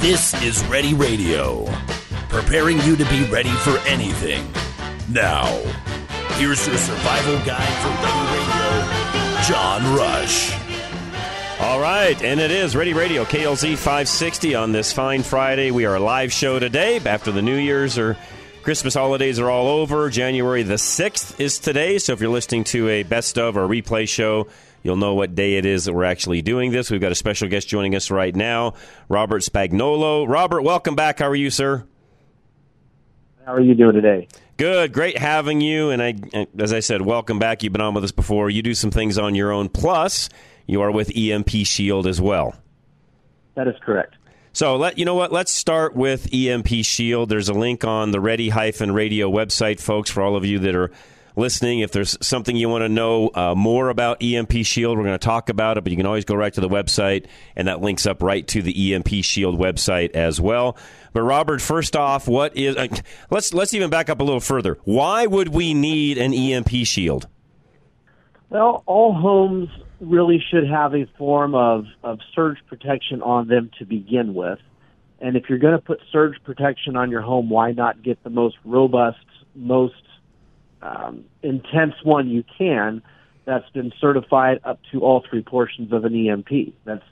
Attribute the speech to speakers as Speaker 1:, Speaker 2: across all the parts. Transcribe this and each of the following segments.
Speaker 1: This is Ready Radio, preparing you to be ready for anything. Now, here's your survival guide for Ready Radio, John Rush.
Speaker 2: All right, and it is Ready Radio, KLZ 560 on this fine Friday. We are a live show today after the New Year's or Christmas holidays are all over. January the 6th is today, so if you're listening to a best of or replay show, You'll know what day it is that we're actually doing this. We've got a special guest joining us right now, Robert Spagnolo. Robert, welcome back. How are you, sir?
Speaker 3: How are you doing today?
Speaker 2: Good, great having you. And I, as I said, welcome back. You've been on with us before. You do some things on your own. Plus, you are with EMP Shield as well.
Speaker 3: That is correct.
Speaker 2: So let you know what. Let's start with EMP Shield. There's a link on the Ready Hyphen Radio website, folks, for all of you that are listening, if there's something you want to know uh, more about EMP Shield, we're going to talk about it, but you can always go right to the website, and that links up right to the EMP Shield website as well. But Robert, first off, what is? Uh, let's let's even back up a little further. Why would we need an EMP Shield?
Speaker 3: Well, all homes really should have a form of, of surge protection on them to begin with. And if you're going to put surge protection on your home, why not get the most robust, most um, intense one you can that's been certified up to all three portions of an EMP. That's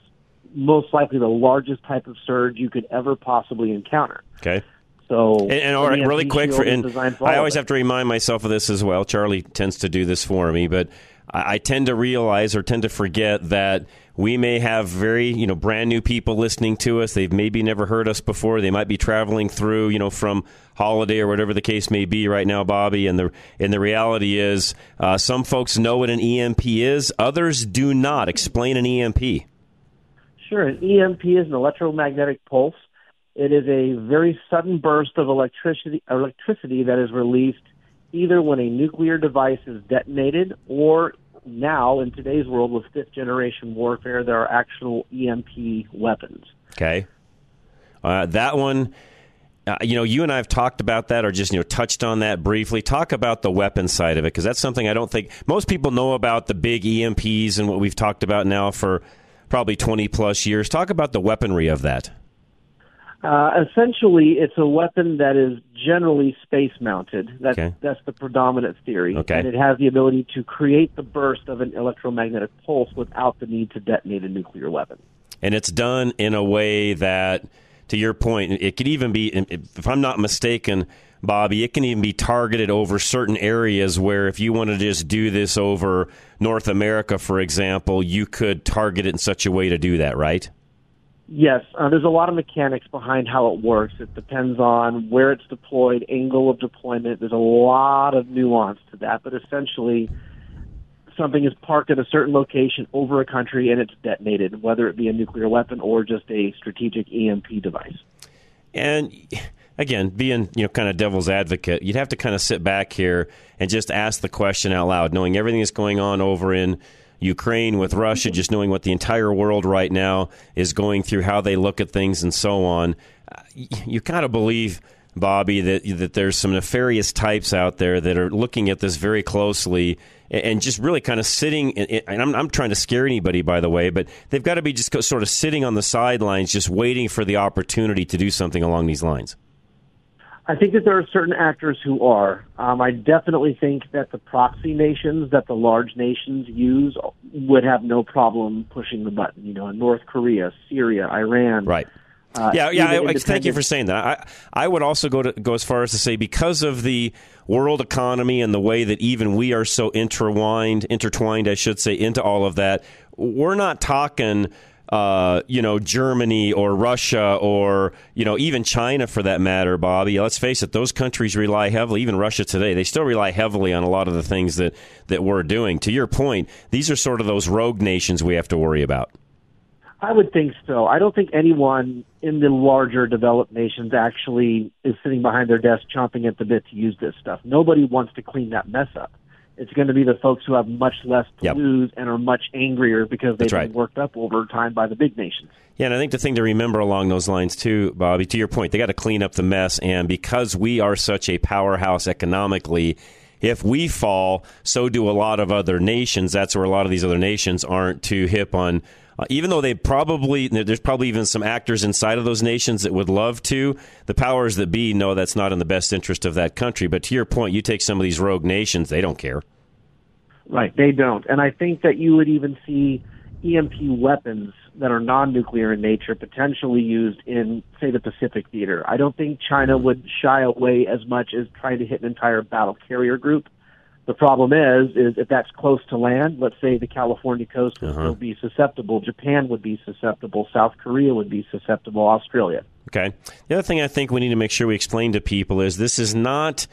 Speaker 3: most likely the largest type of surge you could ever possibly encounter.
Speaker 2: Okay.
Speaker 3: So,
Speaker 2: and, and all right, really quick for, and for I always have to remind myself of this as well. Charlie tends to do this for me, but I, tend to realize or tend to forget that we may have very you know brand new people listening to us. They've maybe never heard us before. They might be traveling through you know from holiday or whatever the case may be right now bobby. And the and the reality is uh, some folks know what an emp is. Others do not. Explain an emp
Speaker 3: sure. An emp is an electromagnetic pulse. It is a very sudden burst of electricity electricity that is released either when a nuclear device is detonated or now in today's world with fifth generation warfare, there are actual EMP weapons.
Speaker 2: Okay, uh, that one. Uh, you know, you and I have talked about that, or just you know touched on that briefly. Talk about the weapon side of it, because that's something I don't think most people know about the big EMPs and what we've talked about now for probably twenty plus years. Talk about the weaponry of that.
Speaker 3: Uh, essentially, it's a weapon that is generally space mounted. That's, okay. that's the predominant theory.
Speaker 2: Okay.
Speaker 3: And it has the ability to create the burst of an electromagnetic pulse without the need to detonate a nuclear weapon.
Speaker 2: And it's done in a way that, to your point, it could even be, if I'm not mistaken, Bobby, it can even be targeted over certain areas where if you want to just do this over North America, for example, you could target it in such a way to do that, right?
Speaker 3: Yes, uh, there's a lot of mechanics behind how it works. It depends on where it's deployed, angle of deployment. There's a lot of nuance to that, but essentially, something is parked at a certain location over a country and it's detonated, whether it be a nuclear weapon or just a strategic EMP device.
Speaker 2: And again, being you know kind of devil's advocate, you'd have to kind of sit back here and just ask the question out loud, knowing everything that's going on over in Ukraine, with Russia, just knowing what the entire world right now is going through, how they look at things, and so on. You kind of believe, Bobby, that that there's some nefarious types out there that are looking at this very closely and just really kind of sitting. And I'm, I'm trying to scare anybody, by the way, but they've got to be just sort of sitting on the sidelines, just waiting for the opportunity to do something along these lines.
Speaker 3: I think that there are certain actors who are. Um, I definitely think that the proxy nations that the large nations use would have no problem pushing the button. You know, North Korea, Syria, Iran.
Speaker 2: Right. Uh, yeah, yeah. I, thank you for saying that. I, I would also go to go as far as to say because of the world economy and the way that even we are so intertwined, intertwined, I should say, into all of that. We're not talking uh, you know, Germany or Russia or, you know, even China for that matter, Bobby. Let's face it, those countries rely heavily, even Russia today, they still rely heavily on a lot of the things that, that we're doing. To your point, these are sort of those rogue nations we have to worry about.
Speaker 3: I would think so. I don't think anyone in the larger developed nations actually is sitting behind their desk chomping at the bit to use this stuff. Nobody wants to clean that mess up it's going to be the folks who have much less to yep. lose and are much angrier because they've right. been worked up over time by the big nations.
Speaker 2: Yeah, and I think the thing to remember along those lines too, Bobby, to your point, they got to clean up the mess, and because we are such a powerhouse economically. If we fall, so do a lot of other nations. That's where a lot of these other nations aren't too hip on uh, even though they probably there's probably even some actors inside of those nations that would love to, the powers that be know that's not in the best interest of that country. But to your point, you take some of these rogue nations, they don't care.
Speaker 3: Right, they don't. And I think that you would even see EMP weapons that are non-nuclear in nature potentially used in, say, the Pacific theater. I don't think China would shy away as much as trying to hit an entire battle carrier group. The problem is, is if that's close to land, let's say the California coast would
Speaker 2: Uh-huh.
Speaker 3: still be susceptible, Japan would be susceptible, South Korea would be susceptible, Australia.
Speaker 2: Okay. The other thing I think we need to make sure we explain to people is this is not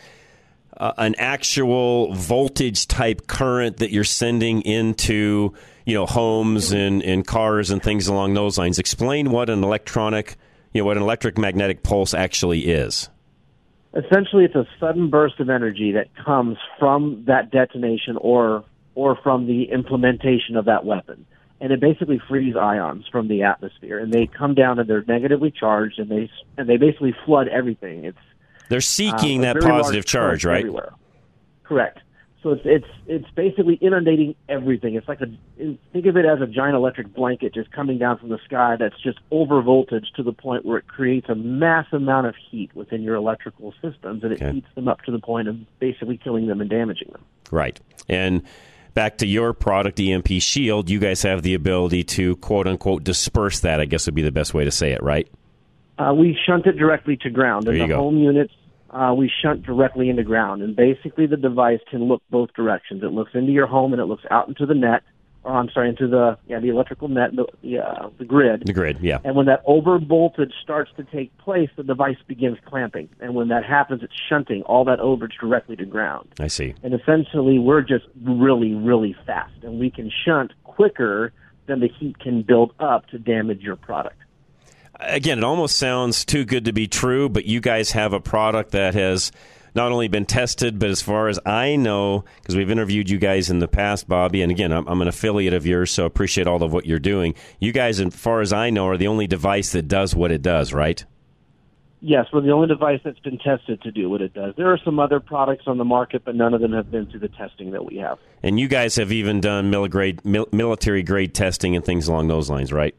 Speaker 2: uh, an actual voltage type current that you're sending into you know homes and, and cars and things along those lines. Explain what an electronic, you know, what an electric magnetic pulse actually is.
Speaker 3: Essentially it's a sudden burst of energy that comes from that detonation or or from the implementation of that weapon and it basically frees ions from the atmosphere and they come down and they're negatively charged and they and they basically flood everything it's
Speaker 2: They're
Speaker 3: uh,
Speaker 2: seeking
Speaker 3: a
Speaker 2: that positive charge, right?
Speaker 3: everywhere. correct so it's it's it's basically inundating everything it's like a think of it as a giant electric blanket just coming down from the sky that's just over voltage to the point where it creates a mass amount of heat within your electrical systems and it
Speaker 2: Okay.
Speaker 3: heats them up to the point of basically killing them and damaging them
Speaker 2: Right. And back to your product, EMP Shield, you guys have the ability to quote unquote disperse that, I guess would be the best way to say it, right?
Speaker 3: Uh, we shunt it directly to ground.
Speaker 2: There
Speaker 3: In
Speaker 2: you
Speaker 3: the
Speaker 2: go.
Speaker 3: home units, uh, we shunt directly into ground. And basically, the device can look both directions. It looks into your home and it looks out into the net, or I'm sorry, into the yeah the electrical net, the the, uh, the grid.
Speaker 2: The grid, yeah.
Speaker 3: And when that over voltage starts to take place, the device begins clamping. And when that happens, it's shunting all that overage directly to ground.
Speaker 2: I see.
Speaker 3: And essentially, we're just really, really fast, and we can shunt quicker than the heat can build up to damage your product.
Speaker 2: Again, it almost sounds too good to be true, but you guys have a product that has not only been tested, but as far as I know, because we've interviewed you guys in the past, Bobby, and again, I'm, I'm an affiliate of yours, so appreciate all of what you're doing. You guys, as far as I know, are the only device that does what it does, right?
Speaker 3: Yes, we're the only device that's been tested to do what it does. There are some other products on the market, but none of them have been through the testing that we have.
Speaker 2: And you guys have even done military grade testing and things along those lines, right?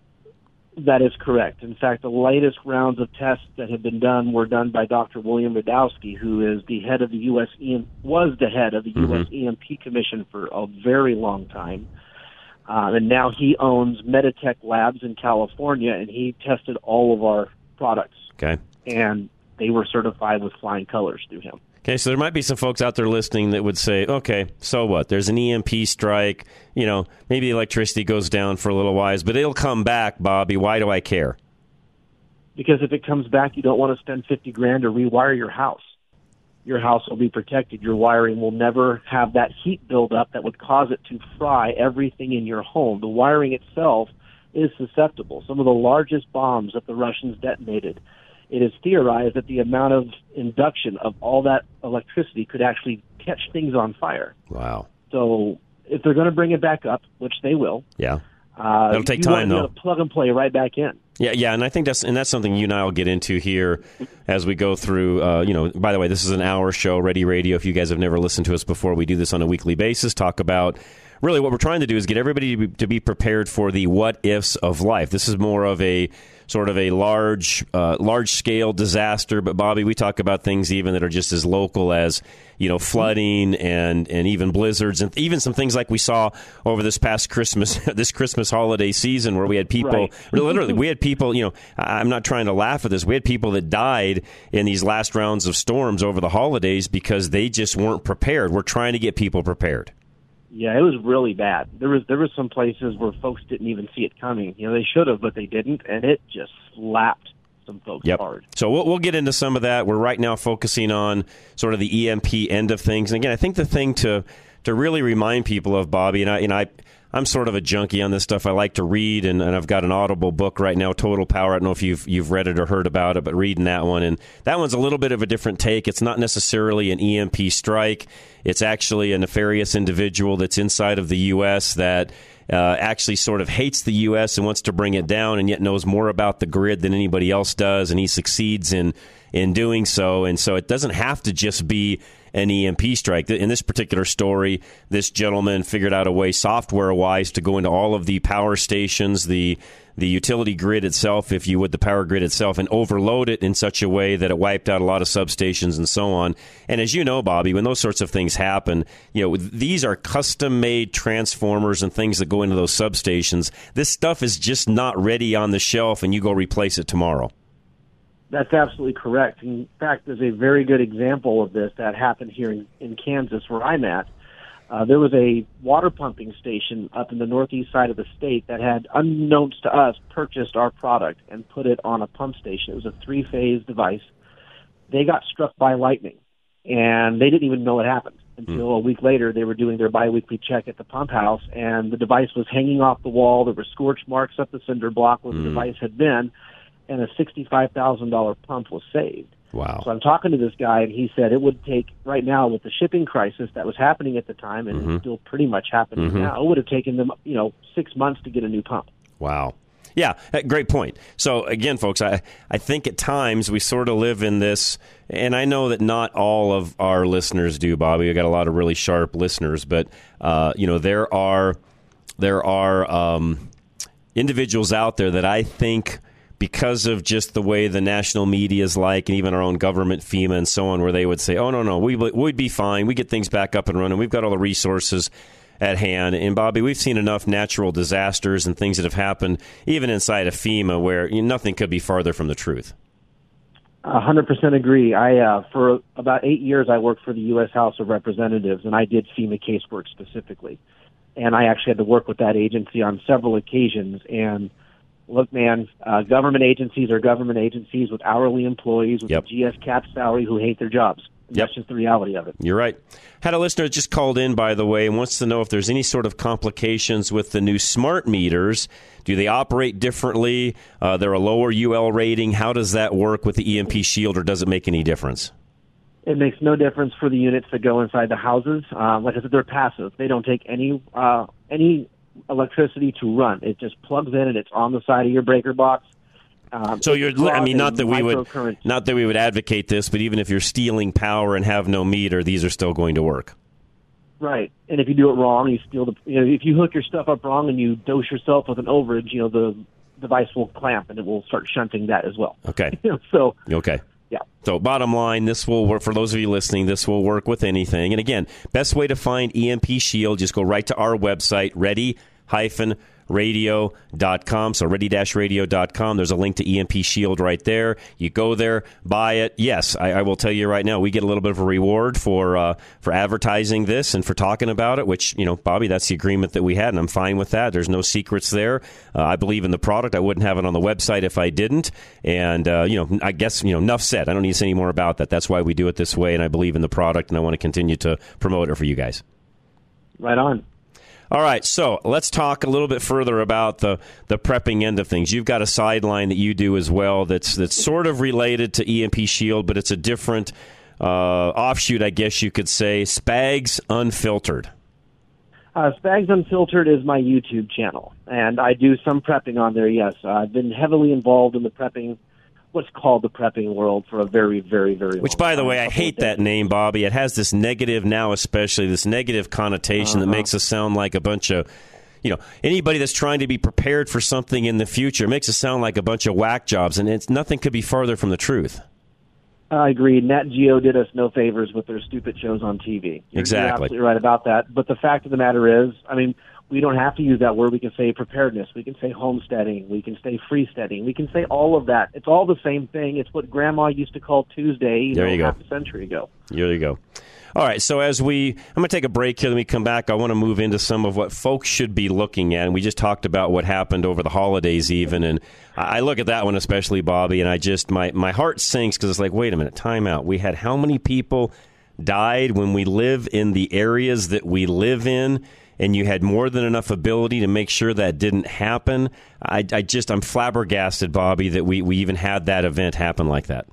Speaker 3: That is correct. In fact, the latest rounds of tests that have been done were done by Dr. William Radasky, who is the head of the U.S. EM, was the head of the U.S. EMP Commission for a very long time. Uh, and now he owns Metatech Labs in California, and he tested all of our products,
Speaker 2: Okay.
Speaker 3: and they were certified with flying colors through him.
Speaker 2: Okay, so there might be some folks out there listening that would say, okay, so what? There's an EMP strike. You know, maybe electricity goes down for a little while, but it'll come back, Bobby. Why do I care?
Speaker 3: because if it comes back, you don't want to spend 50 grand to rewire your house. Your house will be protected. Your wiring will never have that heat buildup that would cause it to fry everything in your home. The wiring itself is susceptible. Some of the largest bombs that the Russians detonated, it is theorized that the amount of induction of all that electricity could actually catch things on fire.
Speaker 2: Wow.
Speaker 3: So if they're going to bring it back up, which they will,
Speaker 2: Yeah.
Speaker 3: uh,
Speaker 2: That'll take time, though.
Speaker 3: to plug and play right back in.
Speaker 2: Yeah, yeah, and I think that's and that's something you and I will get into here as we go through. Uh, you know, by the way, this is an hour show, Ready Radio. If you guys have never listened to us before, we do this on a weekly basis. Talk about really what we're trying to do is get everybody to be, to be prepared for the what ifs of life. This is more of a sort of a large, uh, large scale disaster. But Bobby, we talk about things even that are just as local as you know flooding and and even blizzards and even some things like we saw over this past Christmas this Christmas holiday season where we had people
Speaker 3: Right.
Speaker 2: literally we had people you know i'm not trying to laugh at this we had people that died in these last rounds of storms over the holidays because they just weren't prepared we're trying to get people prepared
Speaker 3: Yeah, it was really bad. There was there was some places where folks didn't even see it coming. You know, they should have, but they didn't, and it just slapped some folks
Speaker 2: Yep.
Speaker 3: hard.
Speaker 2: So we'll, we'll get into some of that. We're right now focusing on sort of the EMP end of things. And again, I think the thing to to really remind people of Bobby and I and I I'm sort of a junkie on this stuff. I like to read, and, and I've got an Audible book right now, Total Power. I don't know if you've you've read it or heard about it, but reading that one, and that one's a little bit of a different take. It's not necessarily an EMP strike. It's actually a nefarious individual that's inside of the U.S. that uh, actually sort of hates the U.S. and wants to bring it down, and yet knows more about the grid than anybody else does, and he succeeds in in doing so. And so it doesn't have to just be an EMP strike. In this particular story, this gentleman figured out a way, software wise, to go into all of the power stations, the the utility grid itself, if you would, the power grid itself, and overload it in such a way that it wiped out a lot of substations and so on. And as you know, Bobby, when those sorts of things happen, you know these are custom made transformers and things that go into those substations. This stuff is just not ready on the shelf, and you go replace it tomorrow.
Speaker 3: That's absolutely correct. In fact, there's a very good example of this that happened here in, in Kansas, where I'm at. Uh, there was a water pumping station up in the northeast side of the state that had, unknowns to us, purchased our product and put it on a pump station. It was a three phase device. They got struck by lightning, and they didn't even know it happened until mm. a week later. They were doing their biweekly check at the pump house, and the device was hanging off the wall. There were scorch marks up the cinder block where mm. the hmm. device had been and a $65,000 pump was saved.
Speaker 2: Wow.
Speaker 3: So I'm talking to this guy, and he said it would take, right now, with the shipping crisis that was happening at the time, and mm-hmm. still pretty much happening mm-hmm. now, it would have taken them, you know, six months to get a new pump.
Speaker 2: Wow. Yeah, uh, great point. So again, folks, I, I think at times we sort of live in this, and I know that not all of our listeners do, Bobby. We got a lot of really sharp listeners, but uh, you know there are there are um, individuals out there that I think because of just the way the national media is like, and even our own government, FEMA, and so on, where they would say, "Oh no, no, we would be fine. We get things back up and running. We've got all the resources." At hand, and Bobby, we've seen enough natural disasters and things that have happened, even inside of FEMA, where you know, nothing could be farther from the truth.
Speaker 3: A hundred percent agree. I uh, for about eight years I worked for the U.S. House of Representatives, and I did FEMA casework specifically. And I actually had to work with that agency on several occasions. And look, man, uh, government agencies are government agencies with hourly employees with yep. a GS cap salary who hate their jobs. Yep. That's just the reality of it.
Speaker 2: You're right. Had a listener just called in, by the way, and wants to know if there's any sort of complications with the new smart meters. Do they operate differently? Uh, they're a lower UL rating. How does that work with the EMP Shield, or does it make any difference?
Speaker 3: It makes no difference for the units that go inside the houses. Uh, like I said, they're passive. They don't take any uh, any electricity to run. It just plugs in and it's on the side of your breaker box.
Speaker 2: Um, so you're, I mean, not that we would, not that we would advocate this, but even if you're stealing power and have no meter, these are still going to work.
Speaker 3: Right, and if you do it wrong, you steal the. You know, if you hook your stuff up wrong and you dose yourself with an overage, you know the device will clamp and it will start shunting that as well.
Speaker 2: Okay.
Speaker 3: so
Speaker 2: okay.
Speaker 3: Yeah.
Speaker 2: So, bottom line, this will work for those of you listening. This will work with anything. And again, best way to find EMP Shield, just go right to our website, ready hyphen radio.com. So ready-radio.com. There's a link to EMP Shield right there. You go there, buy it. Yes, I, I will tell you right now, we get a little bit of a reward for uh, for advertising this and for talking about it. Which you know, Bobby, that's the agreement that we had, and I'm fine with that. There's no secrets there. Uh, I believe in the product. I wouldn't have it on the website if I didn't. And uh, you know, I guess you know, enough said. I don't need to say any more about that. That's why we do it this way, and I believe in the product, and I want to continue to promote it for you guys.
Speaker 3: Right on.
Speaker 2: All right, so let's talk a little bit further about the, the prepping end of things. You've got a sideline that you do as well that's that's sort of related to EMP Shield, but it's a different uh, offshoot, I guess you could say. Spags Unfiltered.
Speaker 3: Uh, Spags Unfiltered is my YouTube channel, and I do some prepping on there. Yes, I've been heavily involved in the prepping what's called the prepping world for a very, very, very.
Speaker 2: Which, by the way, I hate that name, Bobby. It has this negative now, especially this negative connotation uh-huh. that makes us sound like a bunch of. You know, anybody that's trying to be prepared for something in the future makes it sound like a bunch of whack jobs, and it's nothing could be farther from the truth.
Speaker 3: I agree. Nat Geo did us no favors with their stupid shows on TV.
Speaker 2: You're, exactly. You're
Speaker 3: absolutely right about that. But the fact of the matter is, I mean, we don't have to use that word. We can say preparedness. We can say homesteading. We can say freesteading. We can say all of that. It's all the same thing. It's what Grandma used to call Tuesday. You
Speaker 2: there
Speaker 3: know,
Speaker 2: you go.
Speaker 3: Half a century ago.
Speaker 2: There you go. All right. So as we, I'm going to take a break here. Let me come back. I want to move into some of what folks should be looking at. And we just talked about what happened over the holidays, even. And I look at that one especially, Bobby, and I just my my heart sinks because it's like, wait a minute, time out. We had how many people died when we live in the areas that we live in? And you had more than enough ability to make sure that didn't happen. I, I just I'm flabbergasted, Bobby, that we, we even had that event happen like that.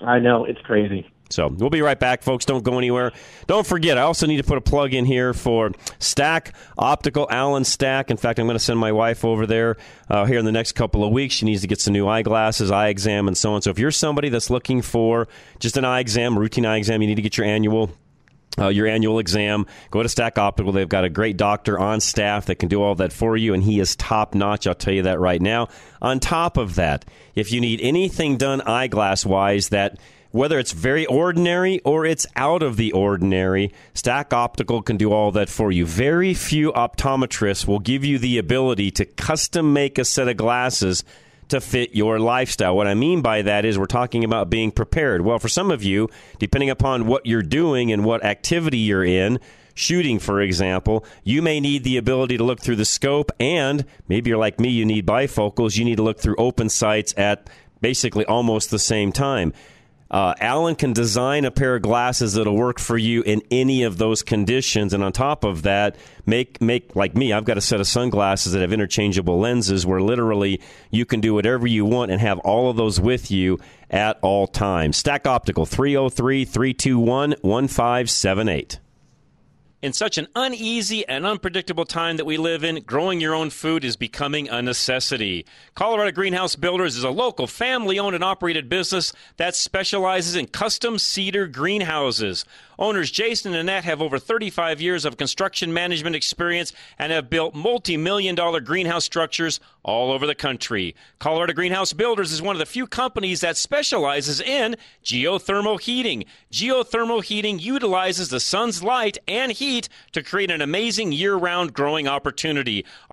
Speaker 3: I know it's crazy.
Speaker 2: So we'll be right back, folks. Don't go anywhere. Don't forget, I also need to put a plug in here for Stack Optical, Allen Stack. In fact, I'm going to send my wife over there uh, here in the next couple of weeks. She needs to get some new eyeglasses, eye exam, and so on. So if you're somebody that's looking for just an eye exam, routine eye exam, you need to get your annual uh, your annual exam. Go to Stack Optical. They've got a great doctor on staff that can do all that for you, and he is top notch. I'll tell you that right now. On top of that, if you need anything done eyeglass wise that whether it's very ordinary or it's out of the ordinary, Stack Optical can do all that for you. Very few optometrists will give you the ability to custom make a set of glasses to fit your lifestyle. What I mean by that is we're talking about being prepared. Well, for some of you, depending upon what you're doing and what activity you're in, shooting, for example, you may need the ability to look through the scope, and maybe you're like me, you need bifocals. You need to look through open sights at basically almost the same time. Uh, Allen can design a pair of glasses that'll work for you in any of those conditions, and on top of that, make make like me. I've got a set of sunglasses that have interchangeable lenses, where literally you can do whatever you want and have all of those with you at all times. Stack Optical 303 321 1578. In such an uneasy and unpredictable time that we live in, growing your own food is becoming a necessity. Colorado Greenhouse Builders is a local family owned and operated business that specializes in custom cedar greenhouses. Owners Jason and Annette have over 35 years of construction management experience and have built multi million dollar greenhouse structures all over the country. Colorado Greenhouse Builders is one of the few companies that specializes in geothermal heating. Geothermal heating utilizes the sun's light and heat to create an amazing year round growing opportunity.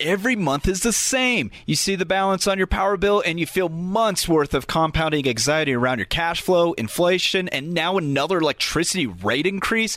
Speaker 4: every month is the same. You see the balance on your power bill and you feel months worth of compounding anxiety around your cash flow, inflation, and now another electricity rate increase.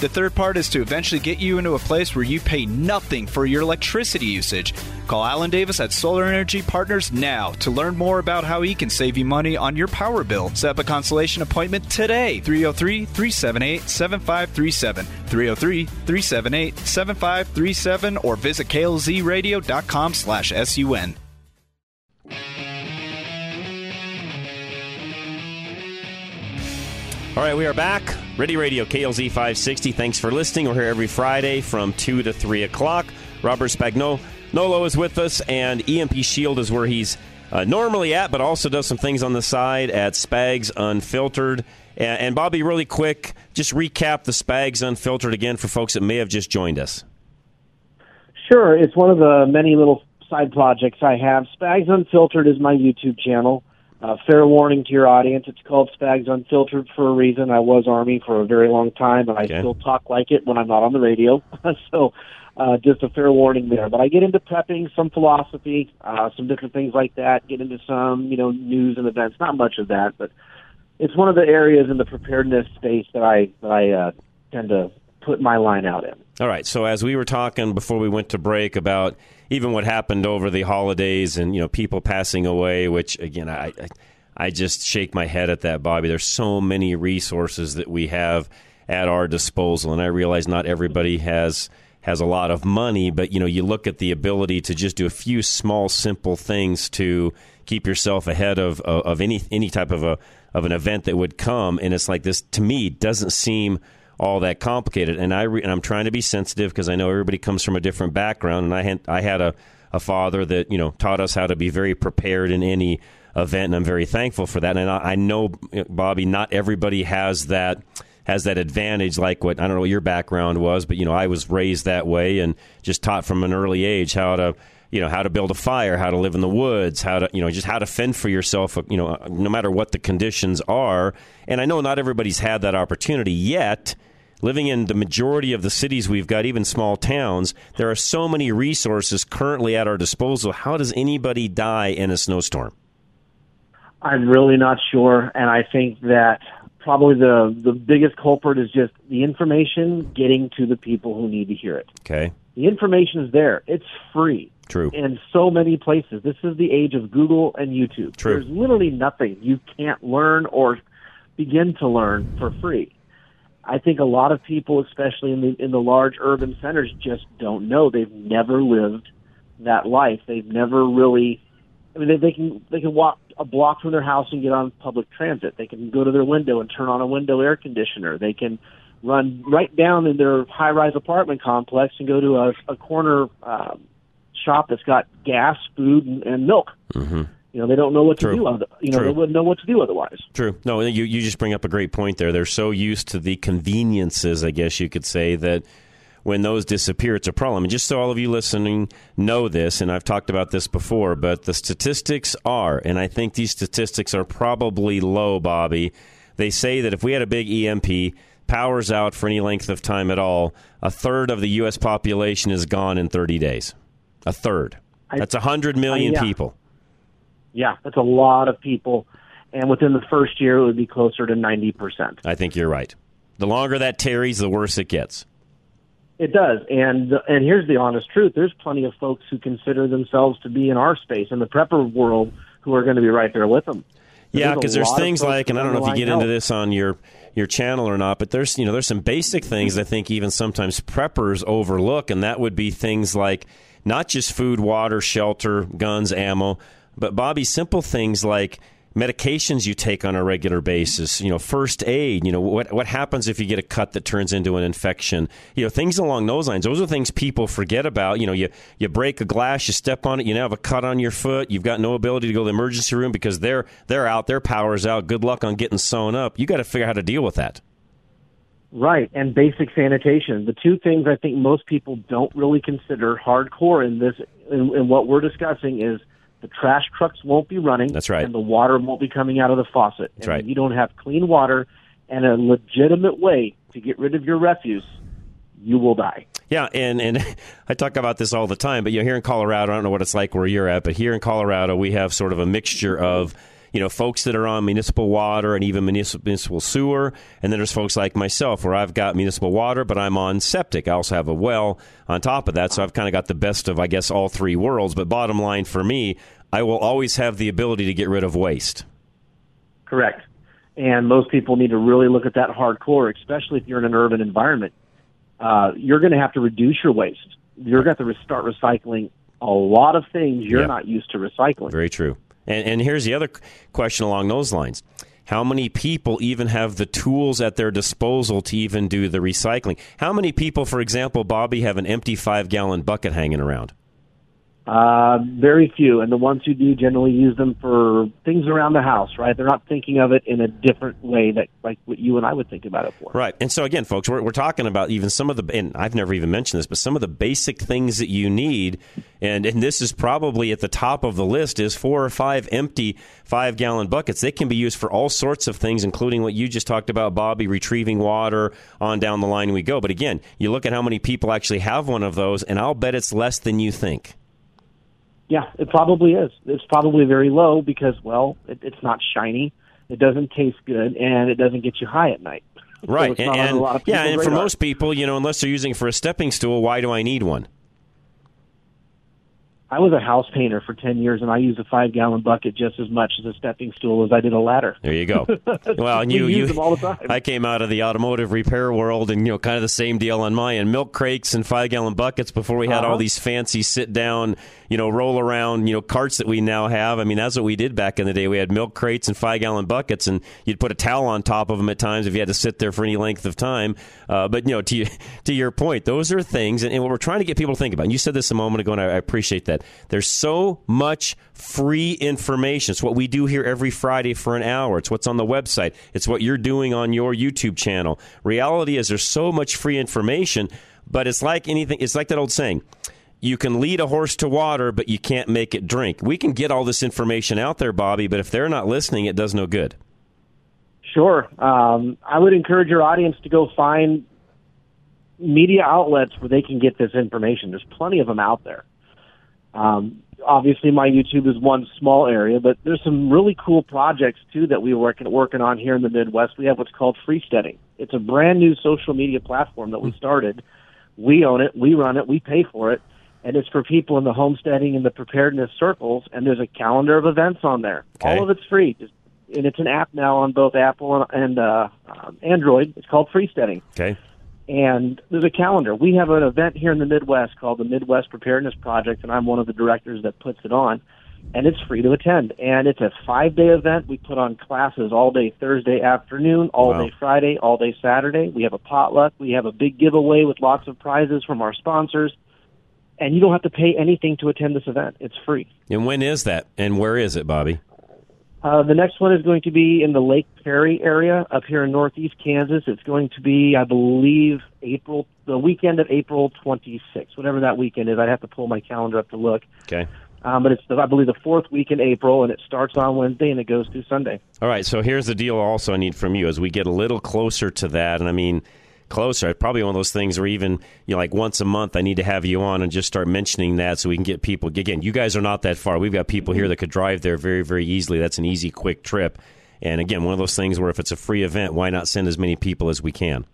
Speaker 4: The third part is to eventually get you into a place where you pay nothing for your electricity usage. Call Alan Davis at Solar Energy Partners now to learn more about how he can save you money on your power bill. Set up a consultation appointment today. 303 378 7537. 303 378 7537 or visit klzradio.com slash sun.
Speaker 2: All right, we are back. Ready Radio, KLZ 560. Thanks for listening. We're here every Friday from 2 to 3 o'clock. Robert Spagnolo is with us, and EMP Shield is where he's uh, normally at, but also does some things on the side at Spags Unfiltered. And, and Bobby, really quick, just recap the Spags Unfiltered again for folks that may have just joined us.
Speaker 3: Sure. It's one of the many little side projects I have. Spags Unfiltered is my YouTube channel. Uh, fair warning to your audience, it's called Spags Unfiltered for a reason. I was Army for a very long time, and I
Speaker 2: Okay.
Speaker 3: still talk like it when I'm not on the radio. so, uh, just a fair warning there. But I get into prepping, some philosophy, uh, some different things like that. Get into some, you know, news and events. Not much of that, but it's one of the areas in the preparedness space that I that I uh, tend to put my line out in.
Speaker 2: All right. So as we were talking before we went to break about even what happened over the holidays and you know people passing away, which again I I, just shake my head at that, Bobby. There's so many resources that we have at our disposal, and I realize not everybody has has a lot of money, but you know you look at the ability to just do a few small, simple things to keep yourself ahead of of, of any any type of a of an event that would come, and it's like this to me doesn't seem all that complicated. And I re- and I'm trying to be sensitive because I know everybody comes from a different background, and I had I had a a father that you know taught us how to be very prepared in any event, and I'm very thankful for that. And I, I know Bobby, not everybody has that has that advantage like what I don't know what your background was, but you know I was raised that way and just taught from an early age how to you know how to build a fire, how to live in the woods, how to you know just how to fend for yourself, you know no matter what the conditions are. And I know not everybody's had that opportunity yet. Living in the majority of the cities we've got, even small towns, there are so many resources currently at our disposal. How does anybody die in a snowstorm?
Speaker 3: I'm really not sure, and I think that probably the the biggest culprit is just the information getting to the people who need to hear it.
Speaker 2: Okay,
Speaker 3: The information is there; it's free
Speaker 2: true.
Speaker 3: in so many places. This is the age of Google and YouTube.
Speaker 2: True.
Speaker 3: There's literally nothing you can't learn or begin to learn for free. I think a lot of people, especially in the in the large urban centers, just don't know. They've never lived that life. They've never really. I mean, they, they can they can walk a block from their house and get on public transit. They can go to their window and turn on a window air conditioner. They can run right down in their high-rise apartment complex and go to a, a corner um, shop that's got gas, food, and, and milk.
Speaker 2: hmm
Speaker 3: You know, they don't know what to do. Other, you know,
Speaker 2: True.
Speaker 3: they wouldn't know what to do otherwise.
Speaker 2: True. No, you you just bring up a great point there. They're so used to the conveniences, I guess you could say, that when those disappear, it's a problem. And just so all of you listening know this, and I've talked about this before, but the statistics are, and I think these statistics are probably low, Bobby. They say that if we had a big EMP, powers out for any length of time at all, a third of the U.S. population is gone in 30 days. A third. That's 100 million
Speaker 3: I- yeah.
Speaker 2: people.
Speaker 3: Yeah, that's a lot of people. And within the first year, it would be closer to 90%.
Speaker 2: I think you're right. The longer that tarries, the worse it gets.
Speaker 3: It does. And and here's the honest truth. There's plenty of folks who consider themselves to be in our space, in the prepper world, who are going to be right there with them.
Speaker 2: Yeah, because there's things like, and I don't know if you get into this on your your channel or not, but there's you know there's some basic things I think even sometimes preppers overlook, and that would be things like not just food, water, shelter, guns, ammo, but Bobby, simple things like medications you take on a regular basis, you know, first aid, you know, what what happens if you get a cut that turns into an infection? You know, things along those lines. Those are things people forget about. You know, you you break a glass, you step on it, you now have a cut on your foot, you've got no ability to go to the emergency room because they're they're out, their power's out. Good luck on getting sewn up. You got to figure out how to deal with that.
Speaker 3: Right, and basic sanitation. The two things I think most people don't really consider hardcore in this, in, in what we're discussing, is the trash trucks won't be running.
Speaker 2: That's right.
Speaker 3: And the water won't be coming out of the faucet.
Speaker 2: That's
Speaker 3: and
Speaker 2: right.
Speaker 3: If you don't have clean water and a legitimate way to get rid of your refuse, you will die.
Speaker 2: Yeah, and and I talk about this all the time, but you know, here in Colorado, I don't know what it's like where you're at, but here in Colorado, we have sort of a mixture of you know folks that are on municipal water and even municipal, sewer, and then there's folks like myself where I've got municipal water, but I'm on septic. I also have a well on top of that, so I've kind of got the best of I guess all three worlds. But bottom line for me, I will always have the ability to get rid of waste.
Speaker 3: Correct. And most people need to really look at that hardcore, especially if you're in an urban environment. Uh, you're going to have to reduce your waste. You're going to have to start recycling a lot of things you're not used to recycling.
Speaker 2: Very true. And, and here's the other question along those lines. How many people even have the tools at their disposal to even do the recycling? How many people, for example, Bobby, have an empty five gallon bucket hanging around?
Speaker 3: Uh, very few, and the ones who do generally use them for things around the house. Right? They're not thinking of it in a different way that like what you and I would think about it for.
Speaker 2: Right. And so again, folks, we're, we're talking about even some of the, and I've never even mentioned this, but some of the basic things that you need, and and this is probably at the top of the list, is four or five empty five gallon buckets. They can be used for all sorts of things, including what you just talked about, Bobby, retrieving water. On down the line we go. But again, you look at how many people actually have one of those, and I'll bet it's less than you think.
Speaker 3: Yeah, it probably is. It's probably very low because, well, it, it's not shiny, it doesn't taste good, and it doesn't get you high at night.
Speaker 2: Right,
Speaker 3: so
Speaker 2: and, and yeah, and for most people, you know, unless they're using it for a stepping stool, why do I need one?
Speaker 3: I was a house painter for 10 years and I used a 5 gallon bucket just as much as a stepping stool as I did a ladder.
Speaker 2: There you go. Well, and you,
Speaker 3: we
Speaker 2: you,
Speaker 3: them all the time.
Speaker 2: I came out of the automotive repair world and, you know, kind of the same deal on my end. Milk crates and 5 gallon buckets before we had
Speaker 3: uh-huh.
Speaker 2: all these fancy sit down, you know, roll around, you know, carts that we now have. I mean, that's what we did back in the day. We had milk crates and 5 gallon buckets and you'd put a towel on top of them at times if you had to sit there for any length of time. Uh, but, you know, to, to your point, those are things, and, and what we're trying to get people to think about, and you said this a moment ago and I, I appreciate that. There's so much free information. It's what we do here every Friday for an hour. It's what's on the website. It's what you're doing on your YouTube channel. Reality is there's so much free information, but it's like anything, it's like that old saying. You can lead a horse to water, but you can't make it drink. We can get all this information out there, Bobby, but if they're not listening, it does no good.
Speaker 3: Sure. Um, I would encourage your audience to go find media outlets where they can get this information. There's plenty of them out there. Um, obviously my YouTube is one small area, but there's some really cool projects too that we're working working on here in the Midwest. We have what's called Freesteading. It's a brand new social media platform that we started. We own it, we run it, we pay for it, and it's for people in the homesteading and the preparedness circles. And there's a calendar of events on there.
Speaker 2: Okay.
Speaker 3: All of it's free, and it's an app now on both Apple and, and uh, um, Android. It's called Freesteading
Speaker 2: Okay.
Speaker 3: And there's a calendar. We have an event here in the Midwest called the Midwest Preparedness Project, and I'm one of the directors that puts it on. And it's free to attend. And it's a five day event. We put on classes all day Thursday afternoon, all
Speaker 2: Wow.
Speaker 3: day Friday, all day Saturday. We have a potluck. We have a big giveaway with lots of prizes from our sponsors. And you don't have to pay anything to attend this event. It's free.
Speaker 2: And when is that? And where is it, Bobby?
Speaker 3: Uh, the next one is going to be in the Lake Perry area up here in northeast Kansas. It's going to be, I believe, April, the weekend of April 26th, whatever that weekend is. I'd have to pull my calendar up to look.
Speaker 2: Okay.
Speaker 3: Um, but it's, the, I believe, the fourth week in April, and it starts on Wednesday and it goes through Sunday.
Speaker 2: All right, so here's the deal also I need from you as we get a little closer to that, and I mean closer, probably one of those things where even, you know, like once a month I need to have you on and just start mentioning that so we can get people again, you guys are not that far. We've got people here that could drive there very, very easily. That's an easy, quick trip. And again, one of those things where if it's a free event, why not send as many people as we can?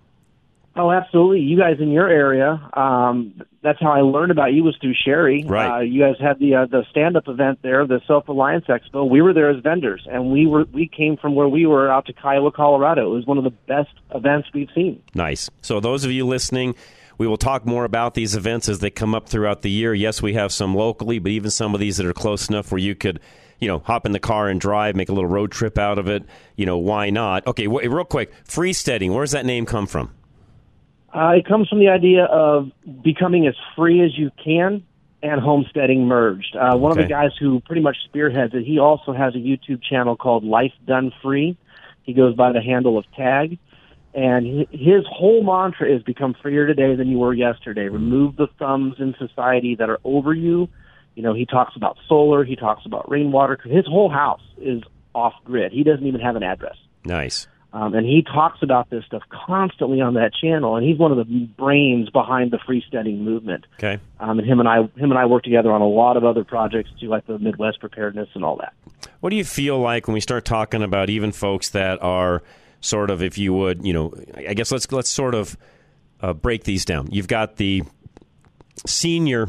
Speaker 3: Oh, absolutely. You guys in your area, um, that's how I learned about you was through Sherry.
Speaker 2: Right.
Speaker 3: Uh, you guys had the uh, the stand up event there, the Self Reliance Expo. We were there as vendors, and we were we came from where we were out to Kiowa, Colorado. It was one of the best events we've seen.
Speaker 2: Nice. So, those of you listening, we will talk more about these events as they come up throughout the year. Yes, we have some locally, but even some of these that are close enough where you could, you know, hop in the car and drive, make a little road trip out of it. You know, why not? Okay, w- real quick, freesteading. Where does that name come from?
Speaker 3: Uh, it comes from the idea of becoming as free as you can and homesteading merged. Uh, one of the guys who pretty much spearheads it, he also has a YouTube channel called Life Done Free. He goes by the handle of Tag. And hi- his whole mantra is become freer today than you were yesterday. Remove the thumbs in society that are over you. You know, he talks about solar, he talks about rainwater. His whole house is off grid. He doesn't even have an address.
Speaker 2: Nice.
Speaker 3: Um, and he talks about this stuff constantly on that channel, and he's one of the brains behind the freesteading movement.
Speaker 2: Okay.
Speaker 3: Um, and him and I, him and I work together on a lot of other projects too, like the Midwest preparedness and all that.
Speaker 2: What do you feel like when we start talking about even folks that are sort of, if you would, you know, I guess let's let's sort of uh, break these down. You've got the senior